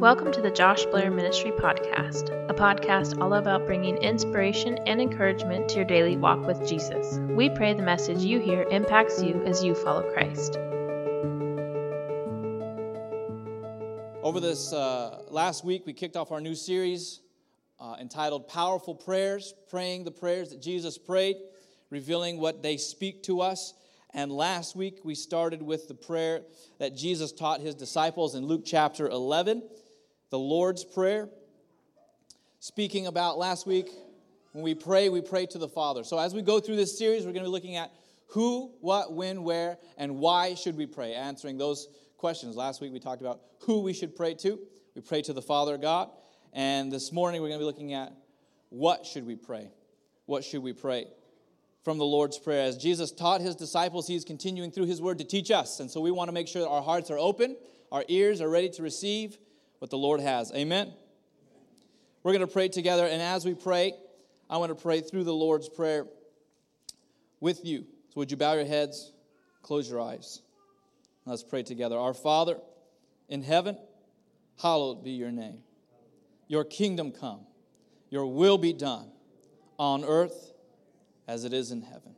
Welcome to the Josh Blair Ministry Podcast, a podcast all about bringing inspiration and encouragement to your daily walk with Jesus. We pray the message you hear impacts you as you follow Christ. Over this uh, last week, we kicked off our new series uh, entitled Powerful Prayers, praying the prayers that Jesus prayed, revealing what they speak to us. And last week, we started with the prayer that Jesus taught his disciples in Luke chapter 11 the Lord's Prayer, speaking about last week when we pray, we pray to the Father. So as we go through this series, we're going to be looking at who, what, when, where, and why should we pray, answering those questions. Last week we talked about who we should pray to. We pray to the Father God. And this morning we're going to be looking at what should we pray? What should we pray? From the Lord's Prayer. As Jesus taught his disciples, he's continuing through his word to teach us. And so we want to make sure that our hearts are open, our ears are ready to receive, what the Lord has. Amen? We're going to pray together, and as we pray, I want to pray through the Lord's Prayer with you. So, would you bow your heads, close your eyes? Let's pray together. Our Father in heaven, hallowed be your name. Your kingdom come, your will be done on earth as it is in heaven.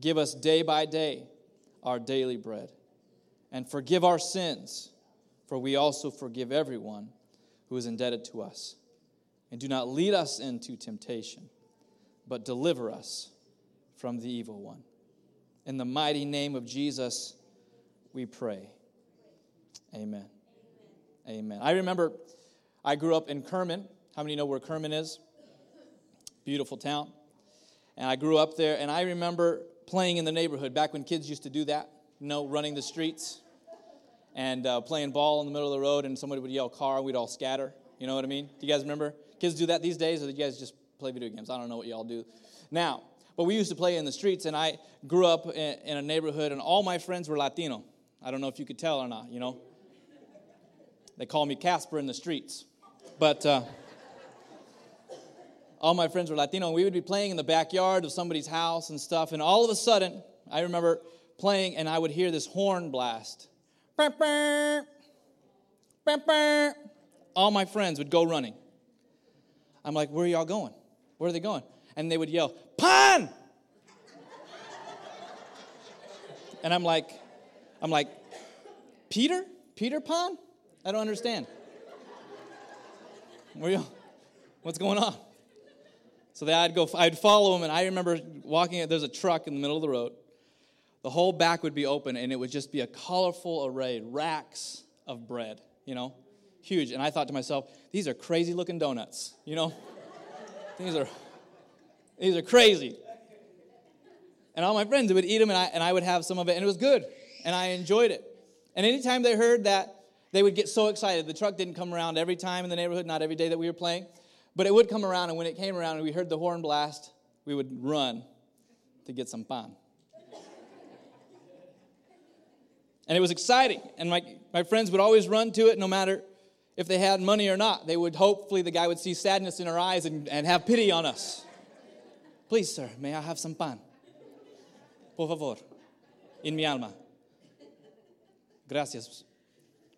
Give us day by day our daily bread, and forgive our sins for we also forgive everyone who is indebted to us. And do not lead us into temptation, but deliver us from the evil one. In the mighty name of Jesus, we pray. Amen. Amen. I remember I grew up in Kerman. How many know where Kerman is? Beautiful town. And I grew up there, and I remember playing in the neighborhood back when kids used to do that, you know, running the streets and uh, playing ball in the middle of the road, and somebody would yell car, and we'd all scatter. You know what I mean? Do you guys remember? Kids do that these days, or do you guys just play video games? I don't know what y'all do. Now, but we used to play in the streets, and I grew up in, a neighborhood, and all my friends were Latino. I don't know if you could tell or not, you know. They call me Casper in the streets. But uh, all my friends were Latino, and we would be playing in the backyard of somebody's house and stuff, and all of a sudden, I remember playing, and I would hear this horn blast all my friends would go running. I'm like, where are y'all going? Where are they going? And they would yell, Pan! and I'm like, I'm like, Peter? Peter Pan? I don't understand. Where y'all? What's going on? So that I'd go, I'd follow him, and I remember walking. There's a truck in the middle of the road, the whole back would be open and it would just be a colorful array, racks of bread, you know, huge. And I thought to myself, these are crazy looking donuts, you know? these are these are crazy. And all my friends would eat them and I, and I would have some of it and it was good and I enjoyed it. And anytime they heard that, they would get so excited. The truck didn't come around every time in the neighborhood, not every day that we were playing, but it would come around and when it came around and we heard the horn blast, we would run to get some pan. And it was exciting. And my, my friends would always run to it no matter if they had money or not. They would hopefully the guy would see sadness in our eyes and, and have pity on us. Please, sir, may I have some pan? Por favor. In mi alma. Gracias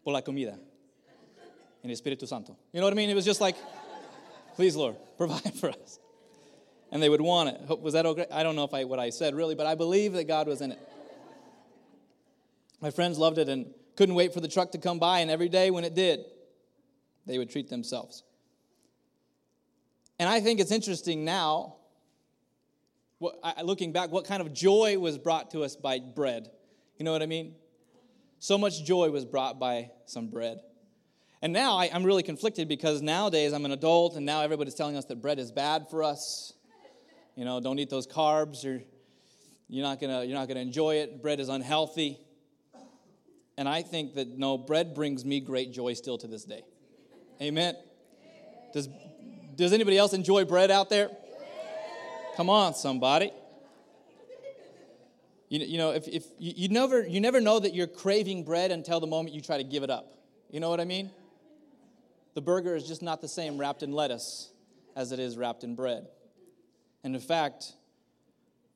por la comida. En Espíritu Santo. You know what I mean? It was just like, please, Lord, provide for us. And they would want it. Was that okay? I don't know if I what I said really, but I believe that God was in it. My friends loved it and couldn't wait for the truck to come by, and every day when it did, they would treat themselves. And I think it's interesting now, what, looking back, what kind of joy was brought to us by bread. You know what I mean? So much joy was brought by some bread. And now I, am really conflicted because nowadays I'm an adult, and now everybody's telling us that bread is bad for us. You know, don't eat those carbs, or you're not gonna you're not gonna enjoy it. Bread is unhealthy. And I think that no, bread brings me great joy still to this day. Amen. Does, does anybody else enjoy bread out there? Come on, somebody. You, you know, if, if you, you, never, you never know that you're craving bread until the moment you try to give it up. You know what I mean? The burger is just not the same wrapped in lettuce as it is wrapped in bread. And in fact,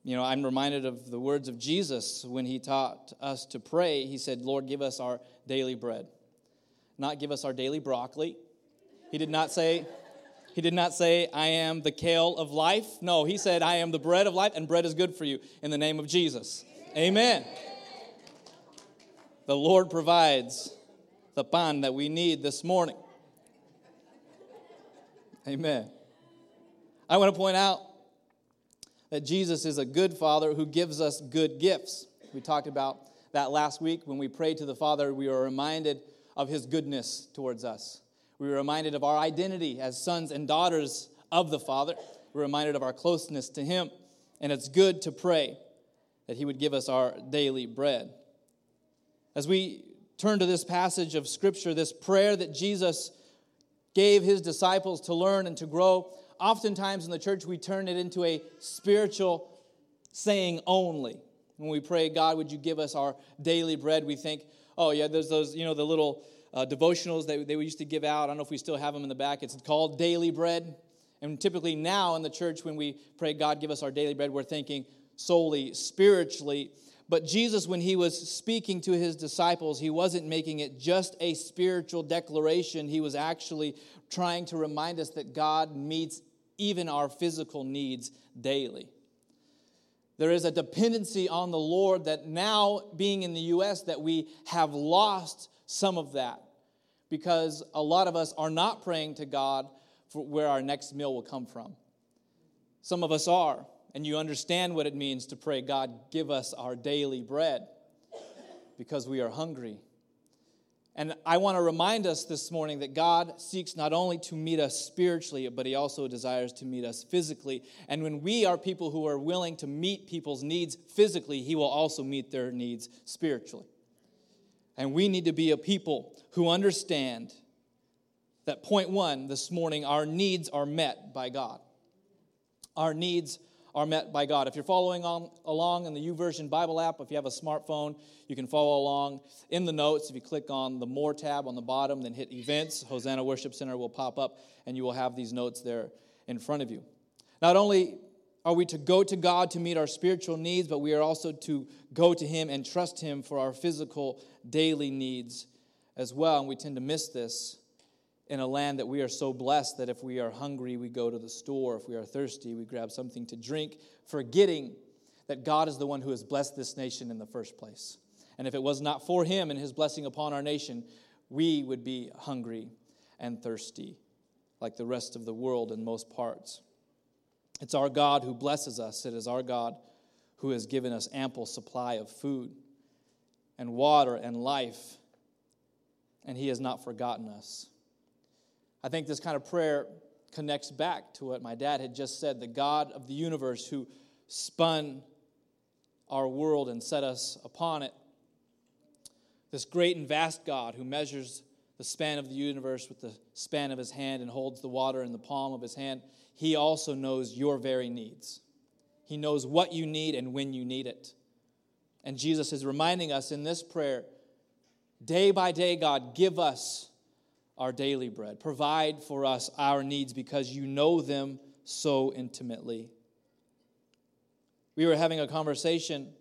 you know, I'm reminded of the words of Jesus when he taught us to pray. He said, Lord, give us our daily bread. not give us our daily broccoli. He did not say, he did not say, I am the kale of life. No, he said, I am the bread of life, and bread is good for you in the name of Jesus. Amen. The Lord provides the pan that we need this morning. Amen. I want to point out that Jesus is a good father who gives us good gifts. We talked about that last week when we prayed to the Father, we were reminded of his goodness towards us. We were reminded of our identity as sons and daughters of the Father. We're reminded of our closeness to him. And it's good to pray that he would give us our daily bread. As we turn to this passage of Scripture, this prayer that Jesus gave his disciples to learn and to grow, oftentimes in the church we turn it into a spiritual saying only. When we pray, God, would you give us our daily bread, we think, oh, yeah, there's those, you know, the little uh, devotionals that they used to give out. I don't know if we still have them in the back. It's called daily bread. And typically now in the church, when we pray, God, give us our daily bread, we're thinking solely spiritually. But Jesus, when he was speaking to his disciples, he wasn't making it just a spiritual declaration. He was actually trying to remind us that God meets even our physical needs daily. There is a dependency on the Lord that now, being in the U.S., that we have lost some of that because a lot of us are not praying to God for where our next meal will come from. Some of us are, and you understand what it means to pray, God, give us our daily bread because we are hungry and I want to remind us this morning that God seeks not only to meet us spiritually, but He also desires to meet us physically. And when we are people who are willing to meet people's needs physically, He will also meet their needs spiritually. And we need to be a people who understand that point one this morning, our needs are met by God. Our needs are met by God. If you're following on, along in the YouVersion Bible app, if you have a smartphone, you can follow along in the notes. If you click on the More tab on the bottom, then hit Events, Hosanna Worship Center will pop up, and you will have these notes there in front of you. Not only are we to go to God to meet our spiritual needs, but we are also to go to Him and trust Him for our physical daily needs as well. And we tend to miss this in a land that we are so blessed that if we are hungry, we go to the store. If we are thirsty, we grab something to drink, forgetting that God is the one who has blessed this nation in the first place. And if it was not for Him and His blessing upon our nation, we would be hungry and thirsty like the rest of the world in most parts. It's our God who blesses us, it is our God who has given us ample supply of food and water and life, and He has not forgotten us. I think this kind of prayer connects back to what my dad had just said the God of the universe who spun our world and set us upon it. This great and vast God who measures the span of the universe with the span of his hand and holds the water in the palm of his hand, he also knows your very needs. He knows what you need and when you need it. And Jesus is reminding us in this prayer day by day, God, give us our daily bread. Provide for us our needs because you know them so intimately. We were having a conversation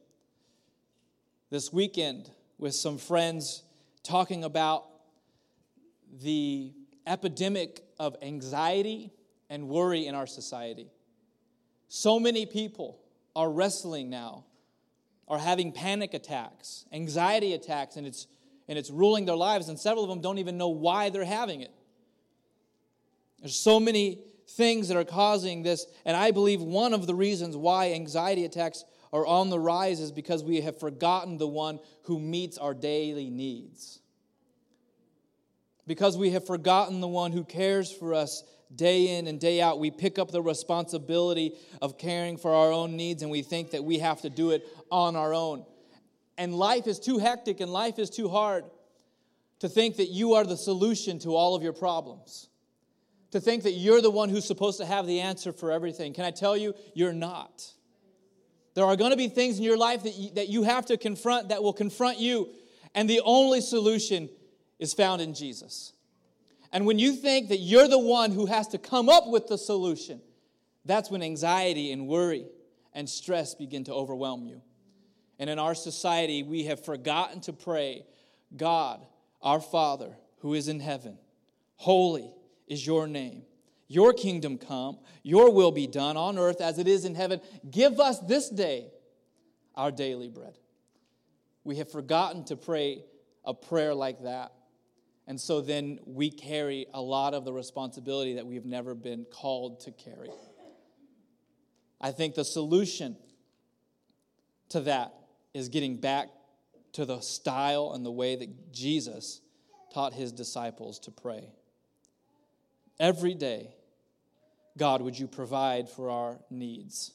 this weekend with some friends talking about the epidemic of anxiety and worry in our society. So many people are wrestling now, are having panic attacks, anxiety attacks, and it's and it's ruling their lives, and several of them don't even know why they're having it. There's so many things that are causing this, and I believe one of the reasons why anxiety attacks are on the rise is because we have forgotten the one who meets our daily needs. Because we have forgotten the one who cares for us day in and day out. We pick up the responsibility of caring for our own needs and we think that we have to do it on our own and life is too hectic and life is too hard to think that you are the solution to all of your problems, to think that you're the one who's supposed to have the answer for everything. Can I tell you, you're not. There are going to be things in your life that you, that you have to confront that will confront you, and the only solution is found in Jesus. And when you think that you're the one who has to come up with the solution, that's when anxiety and worry and stress begin to overwhelm you. And in our society, we have forgotten to pray, God, our Father, who is in heaven, holy is your name. Your kingdom come, your will be done on earth as it is in heaven. Give us this day our daily bread. We have forgotten to pray a prayer like that. And so then we carry a lot of the responsibility that we've never been called to carry. I think the solution to that is getting back to the style and the way that Jesus taught his disciples to pray. Every day, God, would you provide for our needs?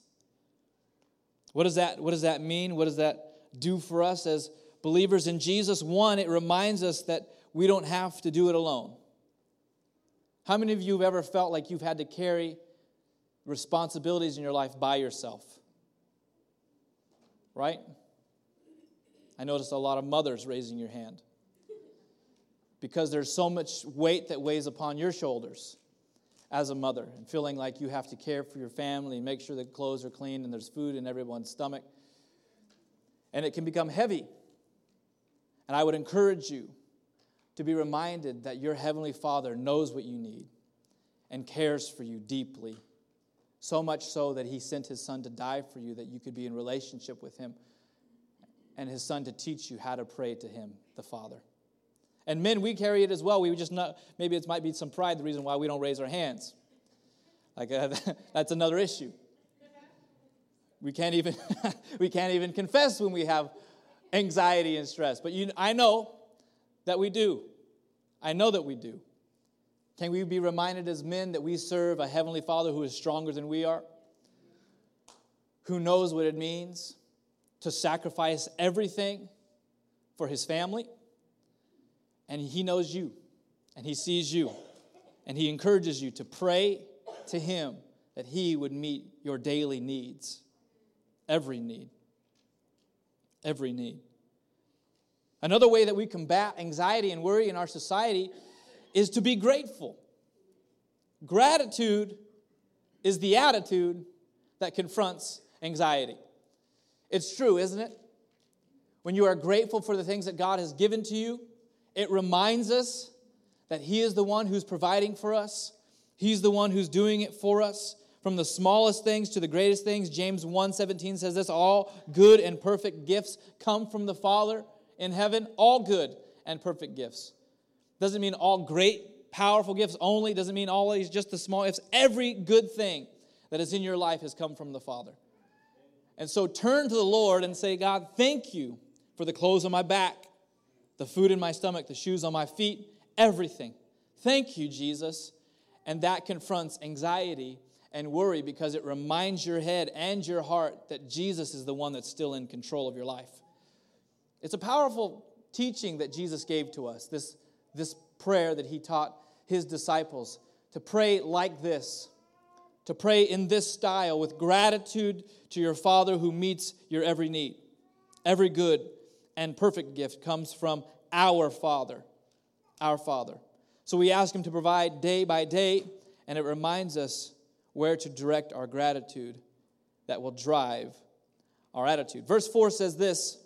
What does that, what does that mean? What does that do for us as believers in Jesus? One, it reminds us that we don't have to do it alone. How many of you have ever felt like you've had to carry responsibilities in your life by yourself? Right? I noticed a lot of mothers raising your hand because there's so much weight that weighs upon your shoulders as a mother and feeling like you have to care for your family and make sure that clothes are clean and there's food in everyone's stomach. And it can become heavy. And I would encourage you to be reminded that your Heavenly Father knows what you need and cares for you deeply. So much so that He sent His Son to die for you that you could be in relationship with Him and His Son to teach you how to pray to Him, the Father. And men, we carry it as well. We just not, maybe it might be some pride the reason why we don't raise our hands. Like uh, that's another issue. We can't even we can't even confess when we have anxiety and stress. But you, I know that we do. I know that we do. Can we be reminded as men that we serve a heavenly Father who is stronger than we are? Who knows what it means to sacrifice everything for his family? and He knows you, and He sees you, and He encourages you to pray to Him that He would meet your daily needs. Every need. Every need. Another way that we combat anxiety and worry in our society is to be grateful. Gratitude is the attitude that confronts anxiety. It's true, isn't it? When you are grateful for the things that God has given to you, it reminds us that He is the one who's providing for us. He's the one who's doing it for us. From the smallest things to the greatest things, James 1:17 says this, all good and perfect gifts come from the Father in heaven, all good and perfect gifts. Doesn't mean all great, powerful gifts only, doesn't mean always just the small gifts. Every good thing that is in your life has come from the Father. And so turn to the Lord and say, God, thank you for the clothes on my back the food in my stomach, the shoes on my feet, everything. Thank you, Jesus. And that confronts anxiety and worry because it reminds your head and your heart that Jesus is the one that's still in control of your life. It's a powerful teaching that Jesus gave to us, this, this prayer that he taught his disciples to pray like this, to pray in this style with gratitude to your Father who meets your every need, every good and perfect gift comes from our Father. Our Father. So we ask Him to provide day by day, and it reminds us where to direct our gratitude that will drive our attitude. Verse 4 says this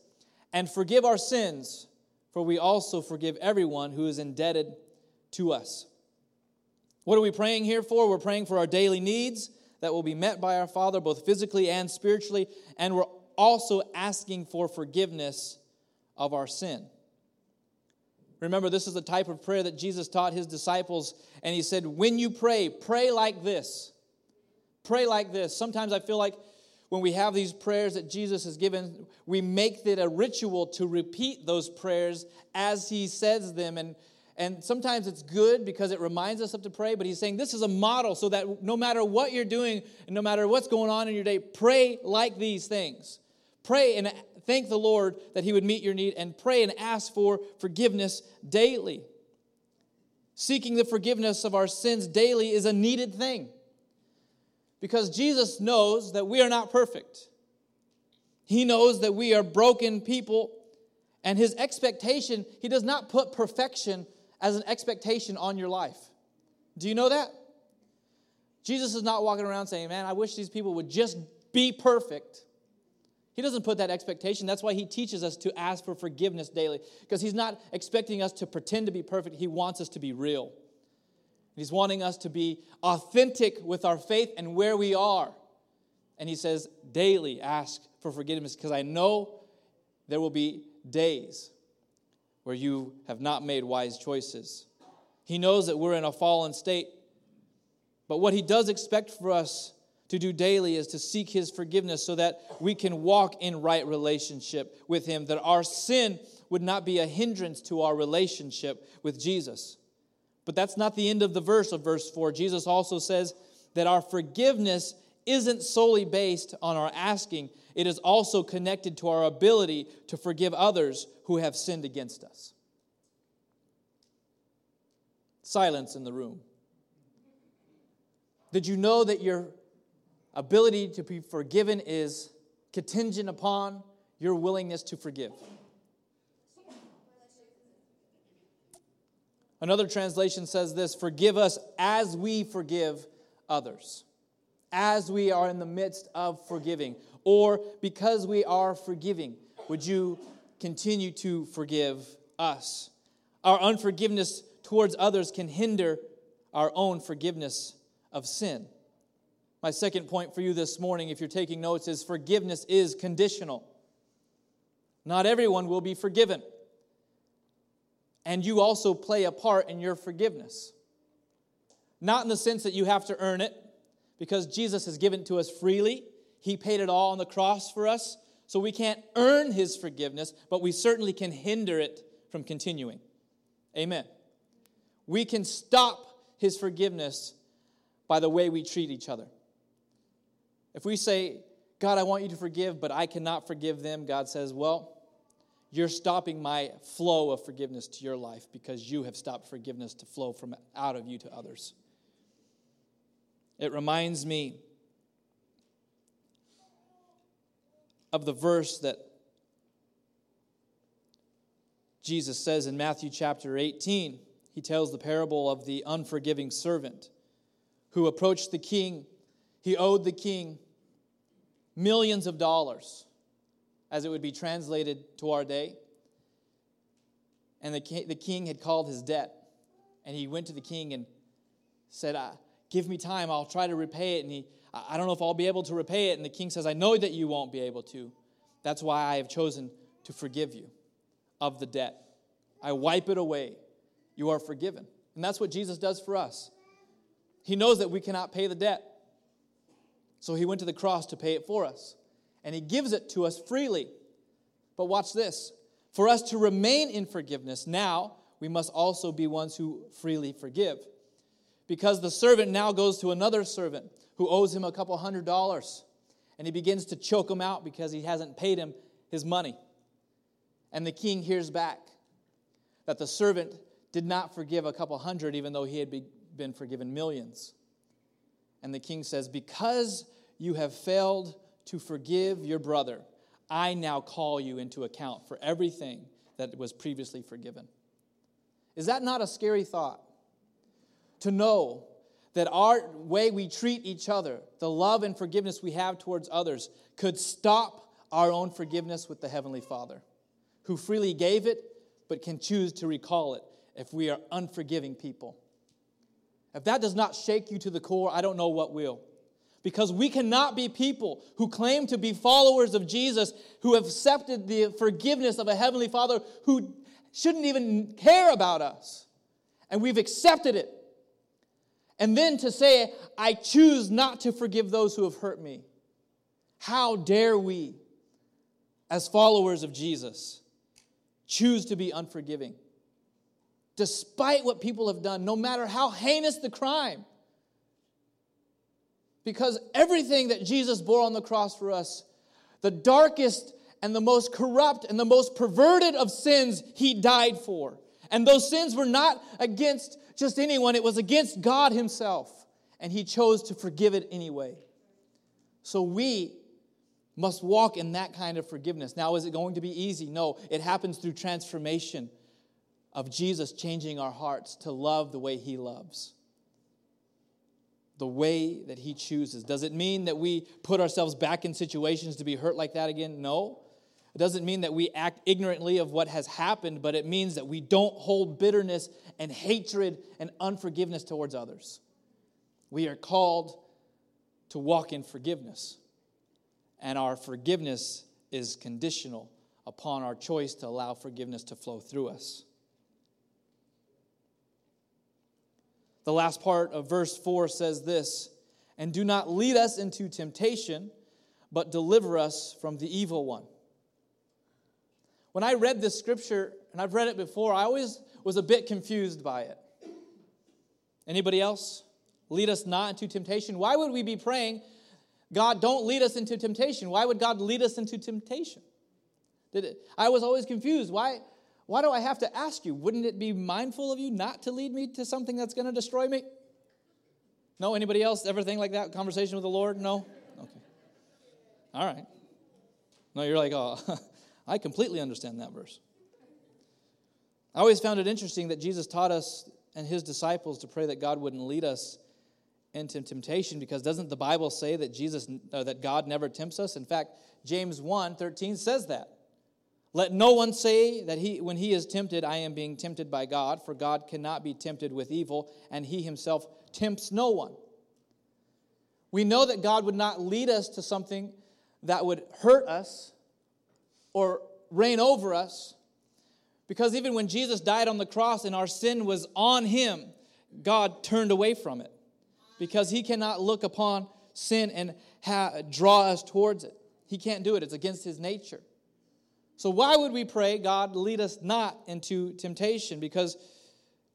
And forgive our sins, for we also forgive everyone who is indebted to us. What are we praying here for? We're praying for our daily needs that will be met by our Father, both physically and spiritually, and we're also asking for forgiveness of our sin. Remember, this is the type of prayer that Jesus taught his disciples, and he said, When you pray, pray like this. Pray like this. Sometimes I feel like when we have these prayers that Jesus has given, we make it a ritual to repeat those prayers as he says them. And, and sometimes it's good because it reminds us of to pray, but he's saying this is a model so that no matter what you're doing, and no matter what's going on in your day, pray like these things. Pray and thank the Lord that He would meet your need and pray and ask for forgiveness daily. Seeking the forgiveness of our sins daily is a needed thing because Jesus knows that we are not perfect. He knows that we are broken people, and His expectation, He does not put perfection as an expectation on your life. Do you know that? Jesus is not walking around saying, Man, I wish these people would just be perfect. He doesn't put that expectation. That's why he teaches us to ask for forgiveness daily, because he's not expecting us to pretend to be perfect. He wants us to be real. He's wanting us to be authentic with our faith and where we are. And he says, daily ask for forgiveness, because I know there will be days where you have not made wise choices. He knows that we're in a fallen state. But what he does expect for us to do daily is to seek his forgiveness so that we can walk in right relationship with him, that our sin would not be a hindrance to our relationship with Jesus. But that's not the end of the verse of verse 4. Jesus also says that our forgiveness isn't solely based on our asking, it is also connected to our ability to forgive others who have sinned against us. Silence in the room. Did you know that your ability to be forgiven is contingent upon your willingness to forgive? Another translation says this Forgive us as we forgive others, as we are in the midst of forgiving, or because we are forgiving. Would you continue to forgive us? Our unforgiveness towards others can hinder our own forgiveness of sin. My second point for you this morning, if you're taking notes, is forgiveness is conditional. Not everyone will be forgiven and you also play a part in your forgiveness. Not in the sense that you have to earn it, because Jesus has given to us freely. He paid it all on the cross for us, so we can't earn His forgiveness, but we certainly can hinder it from continuing. Amen. We can stop His forgiveness by the way we treat each other. If we say, God, I want you to forgive, but I cannot forgive them, God says, Well, you're stopping my flow of forgiveness to your life because you have stopped forgiveness to flow from out of you to others. It reminds me of the verse that Jesus says in Matthew chapter 18. He tells the parable of the unforgiving servant who approached the king. He owed the king millions of dollars as it would be translated to our day. And the king, the king had called his debt. And he went to the king and said, uh, Give me time, I'll try to repay it. And he, I don't know if I'll be able to repay it. And the king says, I know that you won't be able to. That's why I have chosen to forgive you of the debt. I wipe it away. You are forgiven. And that's what Jesus does for us. He knows that we cannot pay the debt. So he went to the cross to pay it for us and He gives it to us freely. But watch this for us to remain in forgiveness, now we must also be ones who freely forgive. Because the servant now goes to another servant who owes him a couple hundred dollars, and he begins to choke him out because he hasn't paid him his money. And the king hears back that the servant did not forgive a couple hundred, even though he had been forgiven millions. And the king says, Because you have failed to forgive your brother, I now call you into account for everything that was previously forgiven. Is that not a scary thought? To know that our way we treat each other, the love and forgiveness we have towards others, could stop our own forgiveness with the Heavenly Father, who freely gave it but can choose to recall it if we are unforgiving people. If that does not shake you to the core, I don't know what will because we cannot be people who claim to be followers of Jesus, who have accepted the forgiveness of a Heavenly Father who shouldn't even care about us. And we've accepted it. And then to say, I choose not to forgive those who have hurt me. How dare we, as followers of Jesus, choose to be unforgiving? Despite what people have done, no matter how heinous the crime, because everything that Jesus bore on the cross for us, the darkest and the most corrupt and the most perverted of sins, he died for. And those sins were not against just anyone, it was against God himself. And he chose to forgive it anyway. So we must walk in that kind of forgiveness. Now, is it going to be easy? No, it happens through transformation of Jesus changing our hearts to love the way he loves. the way that He chooses. Does it mean that we put ourselves back in situations to be hurt like that again? No. It doesn't mean that we act ignorantly of what has happened, but it means that we don't hold bitterness and hatred and unforgiveness towards others. We are called to walk in forgiveness, and our forgiveness is conditional upon our choice to allow forgiveness to flow through us. The last part of verse 4 says this And do not lead us into temptation, but deliver us from the evil one. When I read this scripture, and I've read it before, I always was a bit confused by it. Anybody else? Lead us not into temptation. Why would we be praying, God, don't lead us into temptation? Why would God lead us into temptation? Did it, I was always confused. Why, why do I have to ask you? Wouldn't it be mindful of you not to lead me to something that's going to destroy me? No? Anybody else ever think like that? Conversation with the Lord? No? Okay. All right. No, you're like, oh, I completely understand that verse. I always found it interesting that Jesus taught us and his disciples to pray that God wouldn't lead us into temptation because doesn't the Bible say that Jesus uh, that God never tempts us? In fact, James 1 13 says that. Let no one say that he when he is tempted, I am being tempted by God, for God cannot be tempted with evil, and he himself tempts no one. We know that God would not lead us to something that would hurt us or reign over us. Because even when Jesus died on the cross and our sin was on him, God turned away from it. Because he cannot look upon sin and ha- draw us towards it. He can't do it, it's against his nature. So, why would we pray, God, lead us not into temptation? Because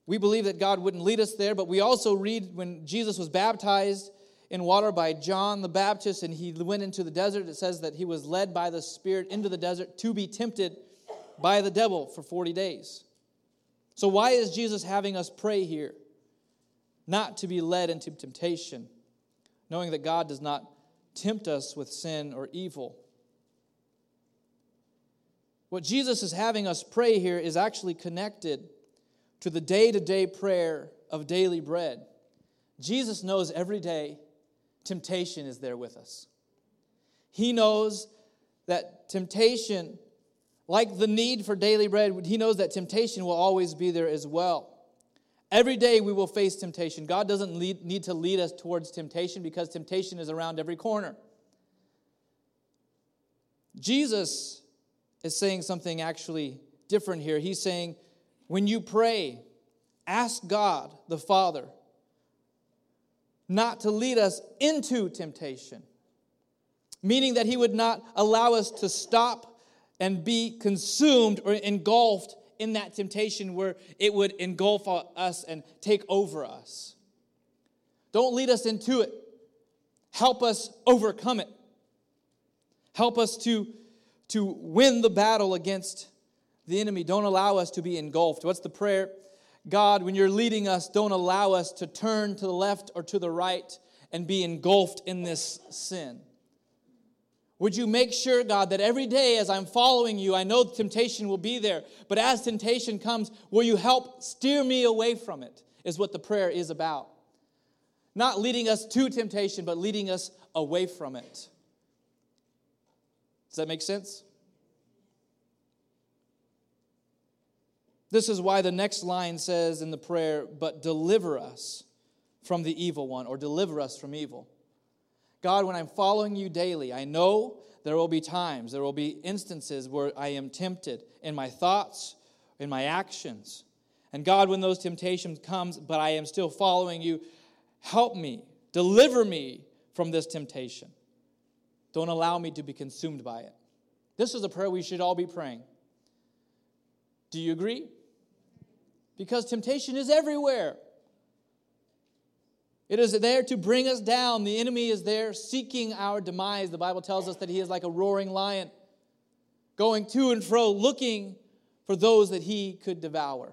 we believe that God wouldn't lead us there, but we also read when Jesus was baptized in water by John the Baptist and he went into the desert, it says that he was led by the Spirit into the desert to be tempted by the devil for 40 days. So, why is Jesus having us pray here? Not to be led into temptation, knowing that God does not tempt us with sin or evil. What Jesus is having us pray here is actually connected to the day to day prayer of daily bread. Jesus knows every day temptation is there with us. He knows that temptation, like the need for daily bread, he knows that temptation will always be there as well. Every day we will face temptation. God doesn't lead, need to lead us towards temptation because temptation is around every corner. Jesus is saying something actually different here. He's saying, when you pray, ask God the Father not to lead us into temptation, meaning that He would not allow us to stop and be consumed or engulfed in that temptation where it would engulf us and take over us. Don't lead us into it. Help us overcome it. Help us to, to win the battle against the enemy. Don't allow us to be engulfed. What's the prayer? God, when you're leading us, don't allow us to turn to the left or to the right and be engulfed in this sin. Would you make sure, God, that every day as I'm following you, I know the temptation will be there, but as temptation comes, will you help steer me away from it? Is what the prayer is about. Not leading us to temptation, but leading us away from it. Does that make sense? This is why the next line says in the prayer, but deliver us from the evil one, or deliver us from evil. God, when I'm following you daily, I know there will be times, there will be instances where I am tempted in my thoughts, in my actions. And God, when those temptations comes, but I am still following you, help me, deliver me from this temptation. Don't allow me to be consumed by it. This is a prayer we should all be praying. Do you agree? Because temptation is everywhere. It is there to bring us down. The enemy is there seeking our demise. The Bible tells us that he is like a roaring lion, going to and fro, looking for those that he could devour.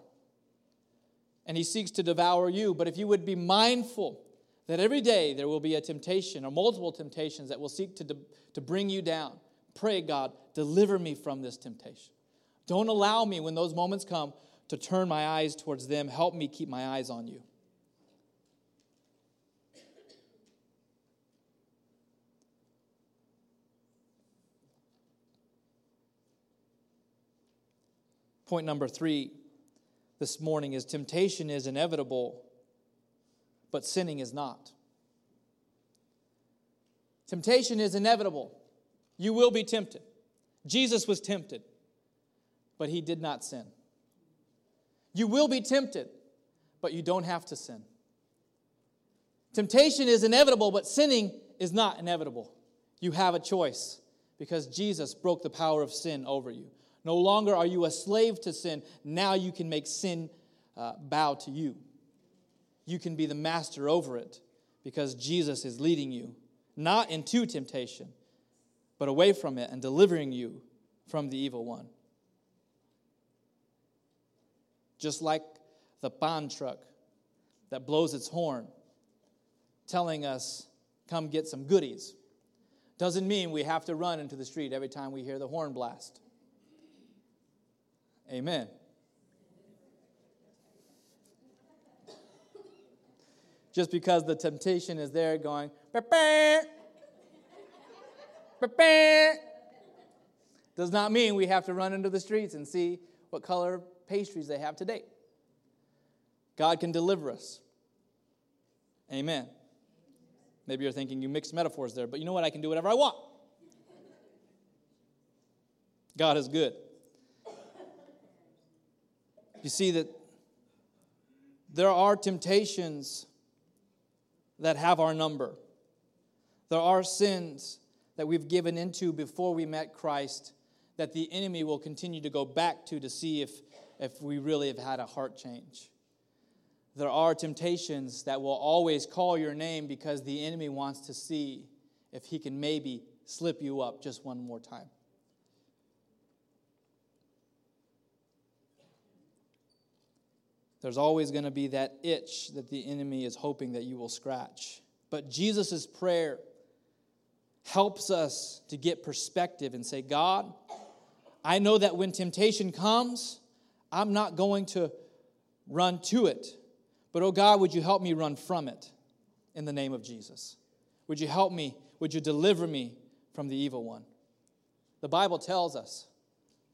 And he seeks to devour you. But if you would be mindful that every day there will be a temptation or multiple temptations that will seek to, de- to bring you down, pray, God, deliver me from this temptation. Don't allow me when those moments come to turn my eyes towards them. Help me keep my eyes on you. Point number three this morning is temptation is inevitable, but sinning is not. Temptation is inevitable. You will be tempted. Jesus was tempted, but he did not sin. You will be tempted, but you don't have to sin. Temptation is inevitable, but sinning is not inevitable. You have a choice because Jesus broke the power of sin over you. No longer are you a slave to sin. Now you can make sin uh, bow to you. You can be the master over it because Jesus is leading you, not into temptation, but away from it and delivering you from the evil one. Just like the pan truck that blows its horn, telling us, come get some goodies, doesn't mean we have to run into the street every time we hear the horn blast. Amen. Just because the temptation is there going, does not mean we have to run into the streets and see what color pastries they have today. God can deliver us. Amen. Maybe you're thinking you mixed metaphors there, but you know what? I can do whatever I want. God is good. You see that there are temptations that have our number. There are sins that we've given into before we met Christ that the enemy will continue to go back to to see if, if we really have had a heart change. There are temptations that will always call your name because the enemy wants to see if he can maybe slip you up just one more time. There's always going to be that itch that the enemy is hoping that you will scratch. But Jesus' prayer helps us to get perspective and say, God, I know that when temptation comes, I'm not going to run to it. But, oh God, would you help me run from it in the name of Jesus? Would you help me? Would you deliver me from the evil one? The Bible tells us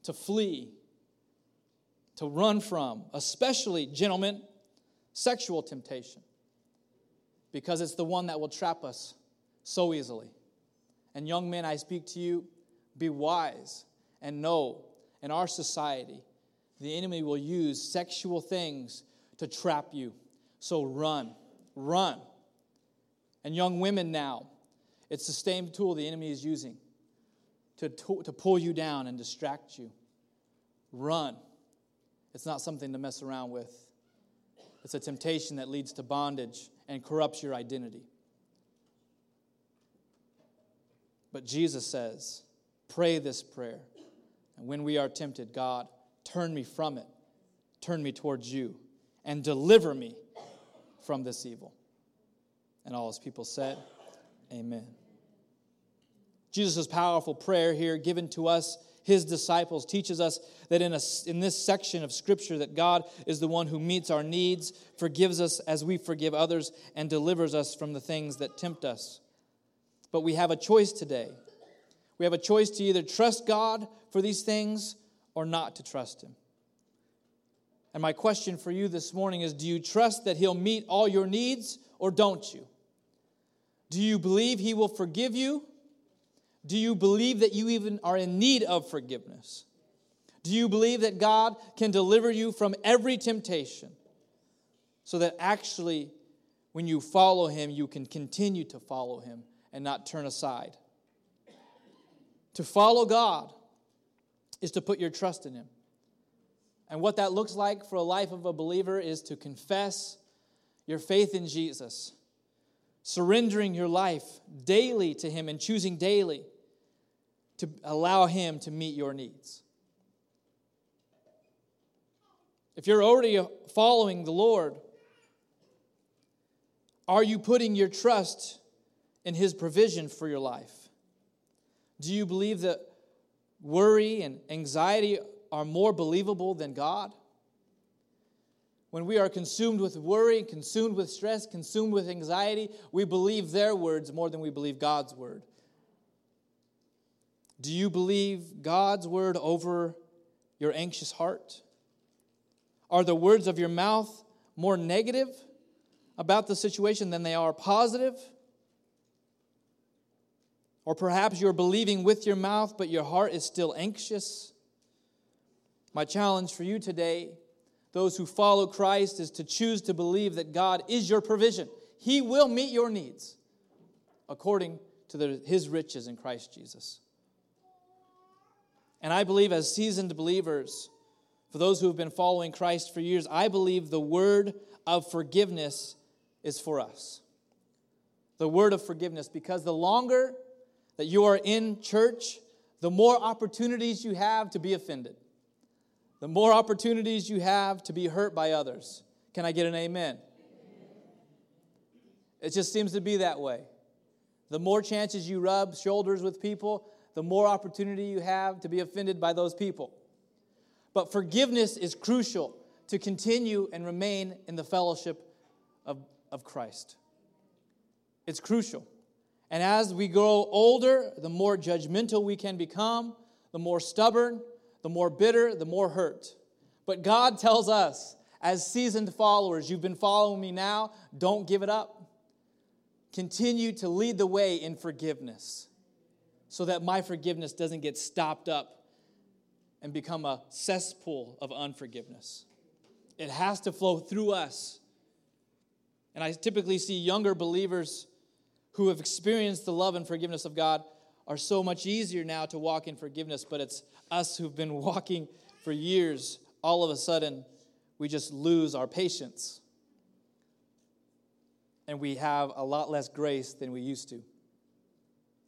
to flee to run from, especially, gentlemen, sexual temptation, because it's the one that will trap us so easily. And young men, I speak to you, be wise and know in our society, the enemy will use sexual things to trap you. So run, run. And young women now, it's the same tool the enemy is using to, to, to pull you down and distract you. Run. It's not something to mess around with. It's a temptation that leads to bondage and corrupts your identity. But Jesus says, pray this prayer. And when we are tempted, God, turn me from it, turn me towards you, and deliver me from this evil. And all his people said, Amen. Jesus' powerful prayer here given to us his disciples teaches us that in, a, in this section of Scripture that God is the one who meets our needs, forgives us as we forgive others, and delivers us from the things that tempt us. But we have a choice today. We have a choice to either trust God for these things or not to trust Him. And my question for you this morning is do you trust that He'll meet all your needs or don't you? Do you believe He will forgive you do you believe that you even are in need of forgiveness? Do you believe that God can deliver you from every temptation so that actually, when you follow Him, you can continue to follow Him and not turn aside? To follow God is to put your trust in Him. And what that looks like for a life of a believer is to confess your faith in Jesus, surrendering your life daily to Him and choosing daily to allow Him to meet your needs. If you're already following the Lord, are you putting your trust in His provision for your life? Do you believe that worry and anxiety are more believable than God? When we are consumed with worry, consumed with stress, consumed with anxiety, we believe their words more than we believe God's word. Do you believe God's word over your anxious heart? Are the words of your mouth more negative about the situation than they are positive? Or perhaps you're believing with your mouth, but your heart is still anxious. My challenge for you today, those who follow Christ, is to choose to believe that God is your provision. He will meet your needs according to the, his riches in Christ Jesus. And I believe, as seasoned believers, for those who have been following Christ for years, I believe the word of forgiveness is for us. The word of forgiveness, because the longer that you are in church, the more opportunities you have to be offended, the more opportunities you have to be hurt by others. Can I get an amen? It just seems to be that way. The more chances you rub shoulders with people, the more opportunity you have to be offended by those people. But forgiveness is crucial to continue and remain in the fellowship of, of Christ. It's crucial. And as we grow older, the more judgmental we can become, the more stubborn, the more bitter, the more hurt. But God tells us, as seasoned followers, you've been following me now, don't give it up. Continue to lead the way in forgiveness so that my forgiveness doesn't get stopped up and become a cesspool of unforgiveness. It has to flow through us. And I typically see younger believers who have experienced the love and forgiveness of God are so much easier now to walk in forgiveness, but it's us who've been walking for years, all of a sudden, we just lose our patience. And we have a lot less grace than we used to.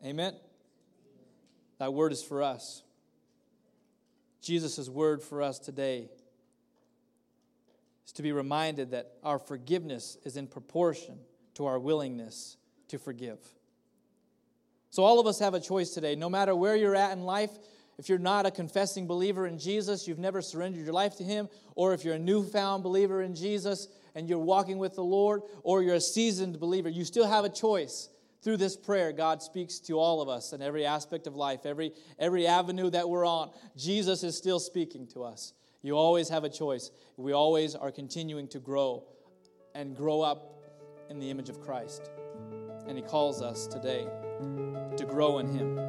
Amen? That word is for us. Jesus' word for us today is to be reminded that our forgiveness is in proportion to our willingness to forgive. So, all of us have a choice today. No matter where you're at in life, if you're not a confessing believer in Jesus, you've never surrendered your life to Him, or if you're a newfound believer in Jesus and you're walking with the Lord, or you're a seasoned believer, you still have a choice. Through this prayer, God speaks to all of us in every aspect of life, every, every avenue that we're on. Jesus is still speaking to us. You always have a choice. We always are continuing to grow and grow up in the image of Christ. And He calls us today to grow in Him.